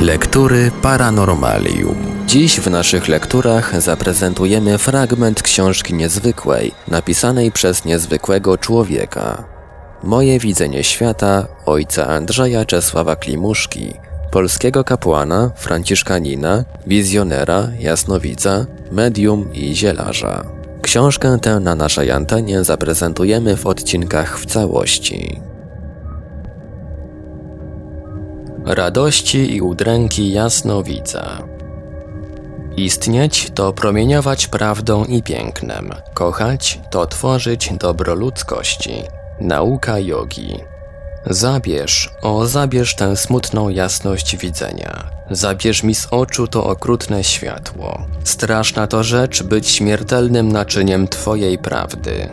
Lektury Paranormalium. Dziś w naszych lekturach zaprezentujemy fragment książki niezwykłej, napisanej przez niezwykłego człowieka. Moje widzenie świata ojca Andrzeja Czesława Klimuszki, polskiego kapłana, franciszkanina, wizjonera, jasnowidza, medium i zielarza. Książkę tę na naszej antenie zaprezentujemy w odcinkach w całości. Radości i udręki jasnowidza. Istnieć to promieniować prawdą i pięknem, kochać to tworzyć dobro ludzkości. Nauka jogi. Zabierz, o zabierz tę smutną jasność widzenia. Zabierz mi z oczu to okrutne światło. Straszna to rzecz być śmiertelnym naczyniem Twojej prawdy.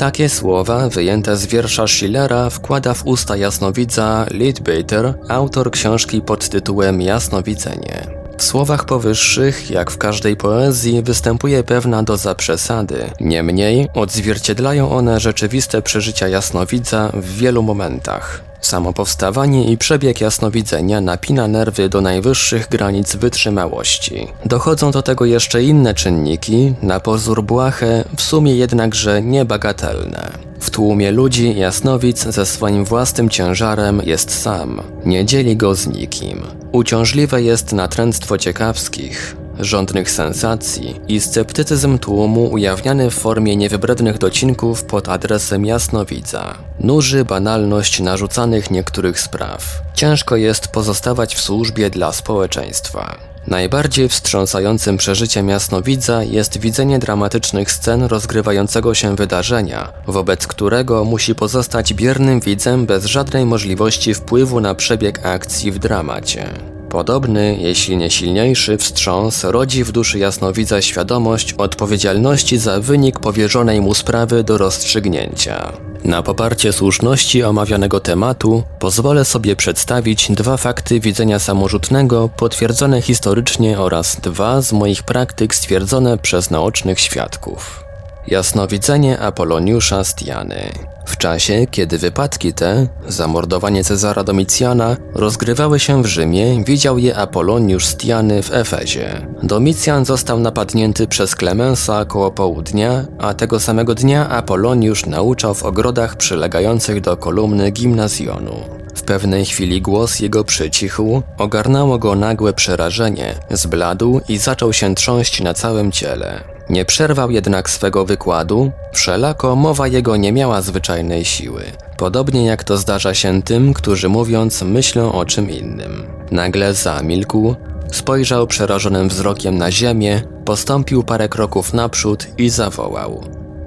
Takie słowa, wyjęte z wiersza Schillera, wkłada w usta jasnowidza Leadbeater, autor książki pod tytułem Jasnowidzenie. W słowach powyższych, jak w każdej poezji, występuje pewna doza przesady. Niemniej odzwierciedlają one rzeczywiste przeżycia jasnowidza w wielu momentach. Samo powstawanie i przebieg jasnowidzenia napina nerwy do najwyższych granic wytrzymałości. Dochodzą do tego jeszcze inne czynniki, na pozór błahe, w sumie jednakże niebagatelne. W tłumie ludzi jasnowic ze swoim własnym ciężarem jest sam, nie dzieli go z nikim. Uciążliwe jest natręctwo ciekawskich, żądnych sensacji i sceptycyzm tłumu ujawniany w formie niewybrednych docinków pod adresem jasnowidza. Nuży banalność narzucanych niektórych spraw. Ciężko jest pozostawać w służbie dla społeczeństwa. Najbardziej wstrząsającym przeżyciem jasnowidza jest widzenie dramatycznych scen rozgrywającego się wydarzenia, wobec którego musi pozostać biernym widzem bez żadnej możliwości wpływu na przebieg akcji w dramacie. Podobny, jeśli nie silniejszy, wstrząs rodzi w duszy jasnowidza świadomość odpowiedzialności za wynik powierzonej mu sprawy do rozstrzygnięcia. Na poparcie słuszności omawianego tematu pozwolę sobie przedstawić dwa fakty widzenia samorzutnego potwierdzone historycznie oraz dwa z moich praktyk stwierdzone przez naocznych świadków. Jasnowidzenie Apoloniusza Stiany. W czasie, kiedy wypadki te, zamordowanie Cezara Domicjana, rozgrywały się w Rzymie, widział je Apoloniusz Stiany w Efezie. Domicjan został napadnięty przez Klemensa koło południa, a tego samego dnia Apoloniusz nauczał w ogrodach przylegających do kolumny gimnazjonu. W pewnej chwili głos jego przycichł, ogarnęło go nagłe przerażenie, zbladł i zaczął się trząść na całym ciele. Nie przerwał jednak swego wykładu, wszelako mowa jego nie miała zwyczajnej siły, podobnie jak to zdarza się tym, którzy mówiąc myślą o czym innym. Nagle zamilkł, spojrzał przerażonym wzrokiem na ziemię, postąpił parę kroków naprzód i zawołał: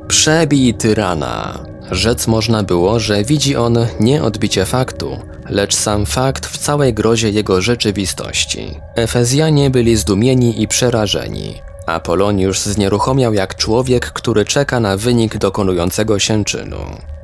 Przebij tyrana! Rzec można było, że widzi on nie odbicie faktu, lecz sam fakt w całej grozie jego rzeczywistości. Efezjanie byli zdumieni i przerażeni. Apoloniusz znieruchomiał jak człowiek, który czeka na wynik dokonującego się czynu.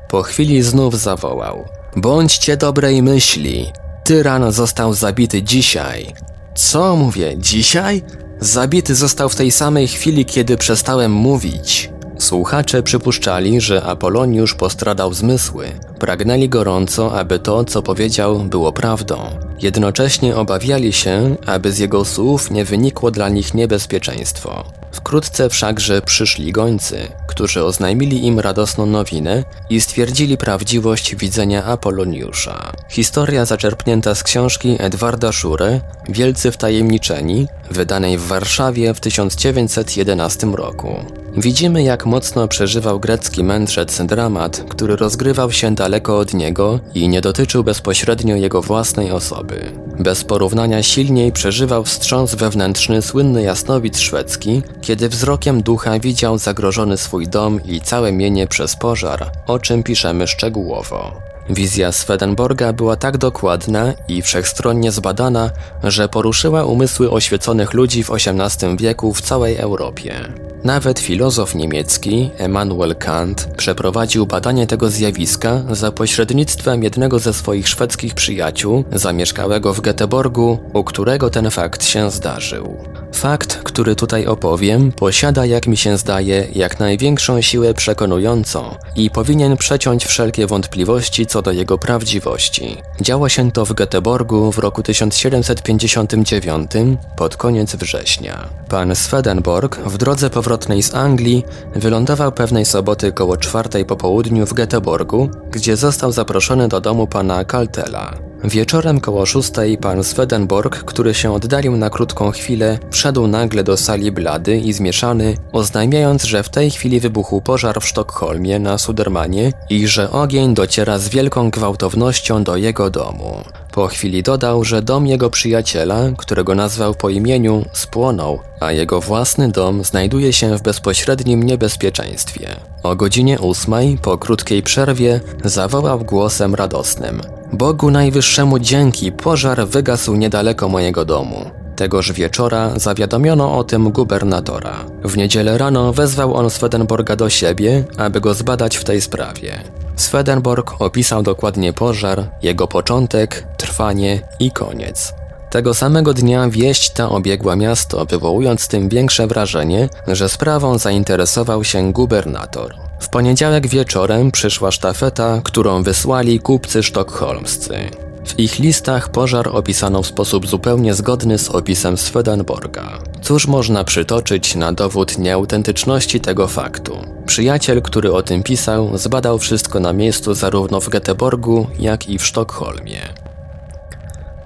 Po chwili znów zawołał: Bądźcie dobrej myśli! Tyran został zabity dzisiaj. Co mówię, dzisiaj? Zabity został w tej samej chwili, kiedy przestałem mówić. Słuchacze przypuszczali, że Apoloniusz postradał zmysły. Pragnęli gorąco, aby to, co powiedział, było prawdą. Jednocześnie obawiali się, aby z jego słów nie wynikło dla nich niebezpieczeństwo. Wkrótce wszakże przyszli gońcy, którzy oznajmili im radosną nowinę i stwierdzili prawdziwość widzenia Apoloniusza. Historia zaczerpnięta z książki Edwarda Szure, Wielcy wtajemniczeni, wydanej w Warszawie w 1911 roku. Widzimy, jak mocno przeżywał grecki mędrzec dramat, który rozgrywał się daleko od niego i nie dotyczył bezpośrednio jego własnej osoby. Bez porównania silniej przeżywał wstrząs wewnętrzny słynny jasnowic szwedzki, kiedy wzrokiem ducha widział zagrożony swój dom i całe mienie przez pożar, o czym piszemy szczegółowo. Wizja Swedenborga była tak dokładna i wszechstronnie zbadana, że poruszyła umysły oświeconych ludzi w XVIII wieku w całej Europie. Nawet filozof niemiecki Emanuel Kant przeprowadził badanie tego zjawiska za pośrednictwem jednego ze swoich szwedzkich przyjaciół, zamieszkałego w Göteborgu, u którego ten fakt się zdarzył. Fakt, który tutaj opowiem, posiada, jak mi się zdaje, jak największą siłę przekonującą i powinien przeciąć wszelkie wątpliwości co do jego prawdziwości. Działo się to w Göteborgu w roku 1759 pod koniec września. Pan Swedenborg w drodze powrotnej z Anglii wylądował pewnej soboty koło czwartej po południu w Göteborgu, gdzie został zaproszony do domu pana Kaltela. Wieczorem koło szóstej pan Swedenborg, który się oddalił na krótką chwilę, wszedł nagle do sali blady i zmieszany, oznajmiając, że w tej chwili wybuchł pożar w Sztokholmie na Sudermanie i że ogień dociera z wielką gwałtownością do jego domu. Po chwili dodał, że dom jego przyjaciela, którego nazwał po imieniu, spłonął, a jego własny dom znajduje się w bezpośrednim niebezpieczeństwie. O godzinie ósmej, po krótkiej przerwie, zawołał głosem radosnym: Bogu Najwyższemu dzięki, pożar wygasł niedaleko mojego domu. Tegoż wieczora zawiadomiono o tym gubernatora. W niedzielę rano wezwał on Swedenborga do siebie, aby go zbadać w tej sprawie. Swedenborg opisał dokładnie pożar, jego początek, trwanie i koniec. Tego samego dnia wieść ta obiegła miasto, wywołując tym większe wrażenie, że sprawą zainteresował się gubernator. W poniedziałek wieczorem przyszła sztafeta, którą wysłali kupcy sztokholmscy. W ich listach pożar opisano w sposób zupełnie zgodny z opisem Swedenborga. Cóż można przytoczyć na dowód nieautentyczności tego faktu? Przyjaciel, który o tym pisał, zbadał wszystko na miejscu zarówno w Göteborgu, jak i w Sztokholmie.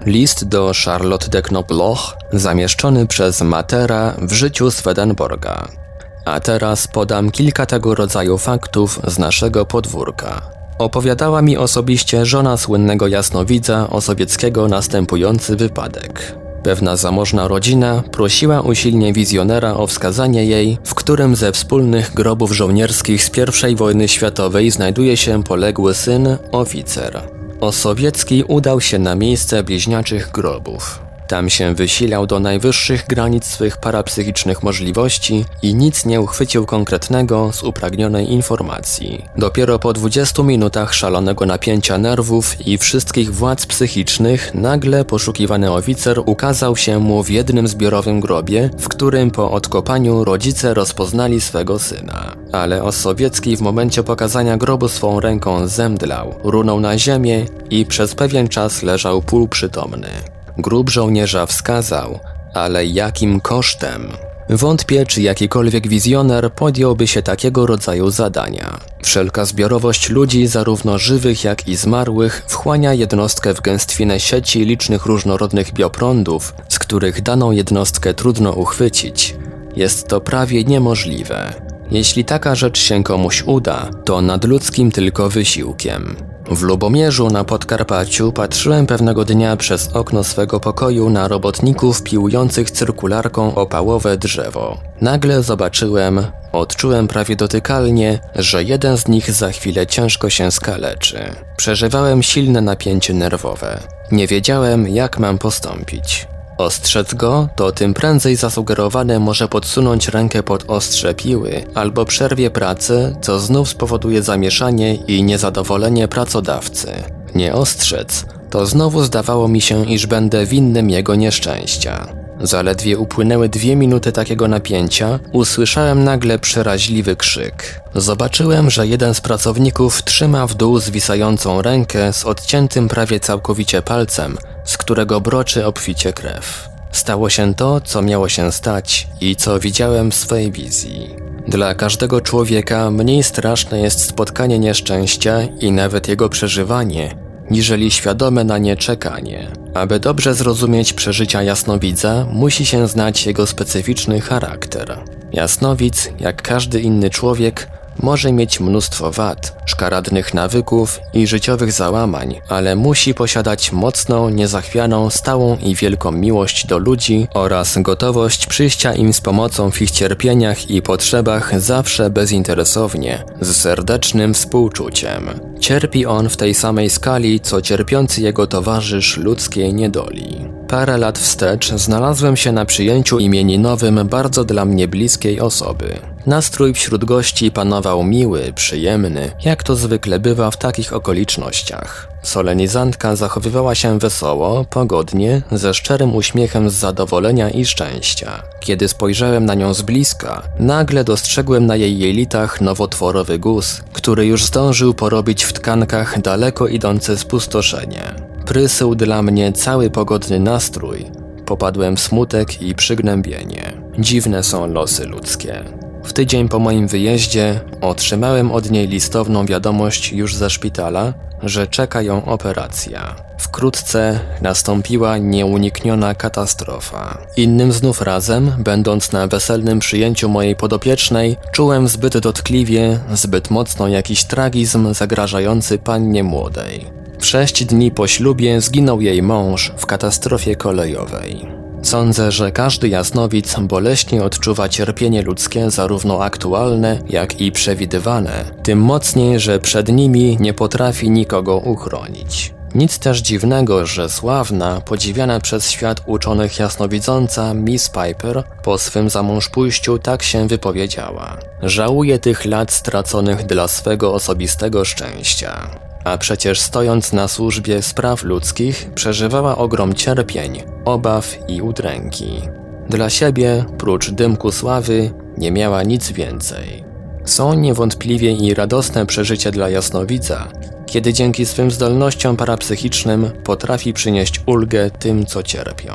List do Charlotte de Knobloch zamieszczony przez Matera w życiu Swedenborga. A teraz podam kilka tego rodzaju faktów z naszego podwórka. Opowiadała mi osobiście żona słynnego jasnowidza Osowieckiego następujący wypadek. Pewna zamożna rodzina prosiła usilnie wizjonera o wskazanie jej, w którym ze wspólnych grobów żołnierskich z I wojny światowej znajduje się poległy syn, oficer. Osowiecki udał się na miejsce bliźniaczych grobów. Tam się wysilał do najwyższych granic swych parapsychicznych możliwości i nic nie uchwycił konkretnego z upragnionej informacji. Dopiero po 20 minutach szalonego napięcia nerwów i wszystkich władz psychicznych nagle poszukiwany oficer ukazał się mu w jednym zbiorowym grobie, w którym po odkopaniu rodzice rozpoznali swego syna. Ale Osowiecki w momencie pokazania grobu swą ręką zemdlał, runął na ziemię i przez pewien czas leżał półprzytomny. Grób żołnierza wskazał, ale jakim kosztem? Wątpię, czy jakikolwiek wizjoner podjąłby się takiego rodzaju zadania. Wszelka zbiorowość ludzi, zarówno żywych, jak i zmarłych, wchłania jednostkę w gęstwinę sieci licznych różnorodnych bioprądów, z których daną jednostkę trudno uchwycić. Jest to prawie niemożliwe. Jeśli taka rzecz się komuś uda, to nadludzkim tylko wysiłkiem. W Lubomierzu na Podkarpaciu patrzyłem pewnego dnia przez okno swego pokoju na robotników piłujących cyrkularką opałowe drzewo. Nagle zobaczyłem, odczułem prawie dotykalnie, że jeden z nich za chwilę ciężko się skaleczy. Przeżywałem silne napięcie nerwowe. Nie wiedziałem, jak mam postąpić. Ostrzec go, to tym prędzej zasugerowane może podsunąć rękę pod ostrze piły albo przerwie pracę, co znów spowoduje zamieszanie i niezadowolenie pracodawcy. Nie ostrzec, to znowu zdawało mi się, iż będę winnym jego nieszczęścia. Zaledwie upłynęły dwie minuty takiego napięcia, usłyszałem nagle przeraźliwy krzyk. Zobaczyłem, że jeden z pracowników trzyma w dół zwisającą rękę z odciętym prawie całkowicie palcem, z którego broczy obficie krew. Stało się to, co miało się stać i co widziałem w swej wizji. Dla każdego człowieka mniej straszne jest spotkanie nieszczęścia i nawet jego przeżywanie, niżeli świadome na nie czekanie. Aby dobrze zrozumieć przeżycia jasnowidza, musi się znać jego specyficzny charakter. Jasnowidz, jak każdy inny człowiek, może mieć mnóstwo wad, szkaradnych nawyków i życiowych załamań, ale musi posiadać mocną, niezachwianą, stałą i wielką miłość do ludzi oraz gotowość przyjścia im z pomocą w ich cierpieniach i potrzebach zawsze bezinteresownie, z serdecznym współczuciem. Cierpi on w tej samej skali, co cierpiący jego towarzysz ludzkiej niedoli. Parę lat wstecz znalazłem się na przyjęciu imieninowym bardzo dla mnie bliskiej osoby. Nastrój wśród gości panował miły, przyjemny, jak to zwykle bywa w takich okolicznościach. Solenizantka zachowywała się wesoło, pogodnie, ze szczerym uśmiechem z zadowolenia i szczęścia. Kiedy spojrzałem na nią z bliska, nagle dostrzegłem na jej jelitach nowotworowy guz, który już zdążył porobić w tkankach daleko idące spustoszenie. Prysył dla mnie cały pogodny nastrój. Popadłem w smutek i przygnębienie. Dziwne są losy ludzkie. W tydzień po moim wyjeździe otrzymałem od niej listowną wiadomość już ze szpitala, że czeka ją operacja. Wkrótce nastąpiła nieunikniona katastrofa. Innym znów razem, będąc na weselnym przyjęciu mojej podopiecznej, czułem zbyt dotkliwie, zbyt mocno jakiś tragizm zagrażający pannie młodej. W sześć dni po ślubie zginął jej mąż w katastrofie kolejowej. Sądzę, że każdy jasnowic boleśnie odczuwa cierpienie ludzkie zarówno aktualne, jak i przewidywane, tym mocniej, że przed nimi nie potrafi nikogo uchronić. Nic też dziwnego, że sławna, podziwiana przez świat uczonych jasnowidząca Miss Piper po swym zamążpójściu tak się wypowiedziała. Żałuje tych lat straconych dla swego osobistego szczęścia. A przecież stojąc na służbie spraw ludzkich, przeżywała ogrom cierpień, obaw i udręki. Dla siebie, prócz dymku sławy, nie miała nic więcej. Są niewątpliwie i radosne przeżycia dla jasnowidza, kiedy dzięki swym zdolnościom parapsychicznym potrafi przynieść ulgę tym, co cierpią.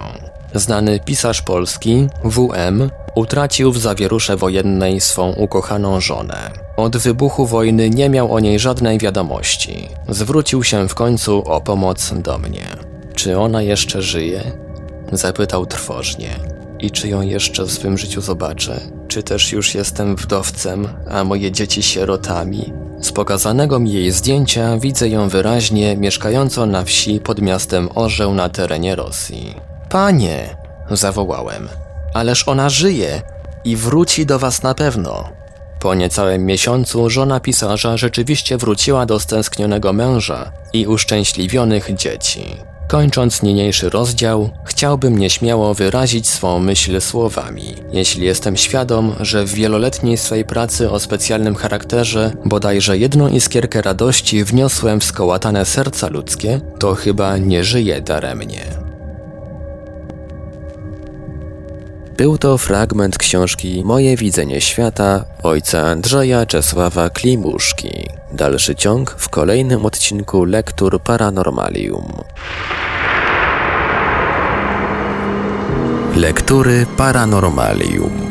Znany pisarz polski, W.M., utracił w zawierusze wojennej swą ukochaną żonę. Od wybuchu wojny nie miał o niej żadnej wiadomości. Zwrócił się w końcu o pomoc do mnie. Czy ona jeszcze żyje? Zapytał trwożnie. I czy ją jeszcze w swym życiu zobaczę? Czy też już jestem wdowcem, a moje dzieci sierotami? Z pokazanego mi jej zdjęcia widzę ją wyraźnie mieszkającą na wsi pod miastem Orzeł na terenie Rosji. Panie! zawołałem. Ależ ona żyje i wróci do was na pewno. Po niecałym miesiącu żona pisarza rzeczywiście wróciła do stęsknionego męża i uszczęśliwionych dzieci. Kończąc niniejszy rozdział, chciałbym nieśmiało wyrazić swą myśl słowami. Jeśli jestem świadom, że w wieloletniej swej pracy o specjalnym charakterze bodajże jedną iskierkę radości wniosłem w skołatane serca ludzkie, to chyba nie żyję daremnie. Był to fragment książki Moje widzenie świata ojca Andrzeja Czesława Klimuszki. Dalszy ciąg w kolejnym odcinku Lektur Paranormalium. Lektury Paranormalium.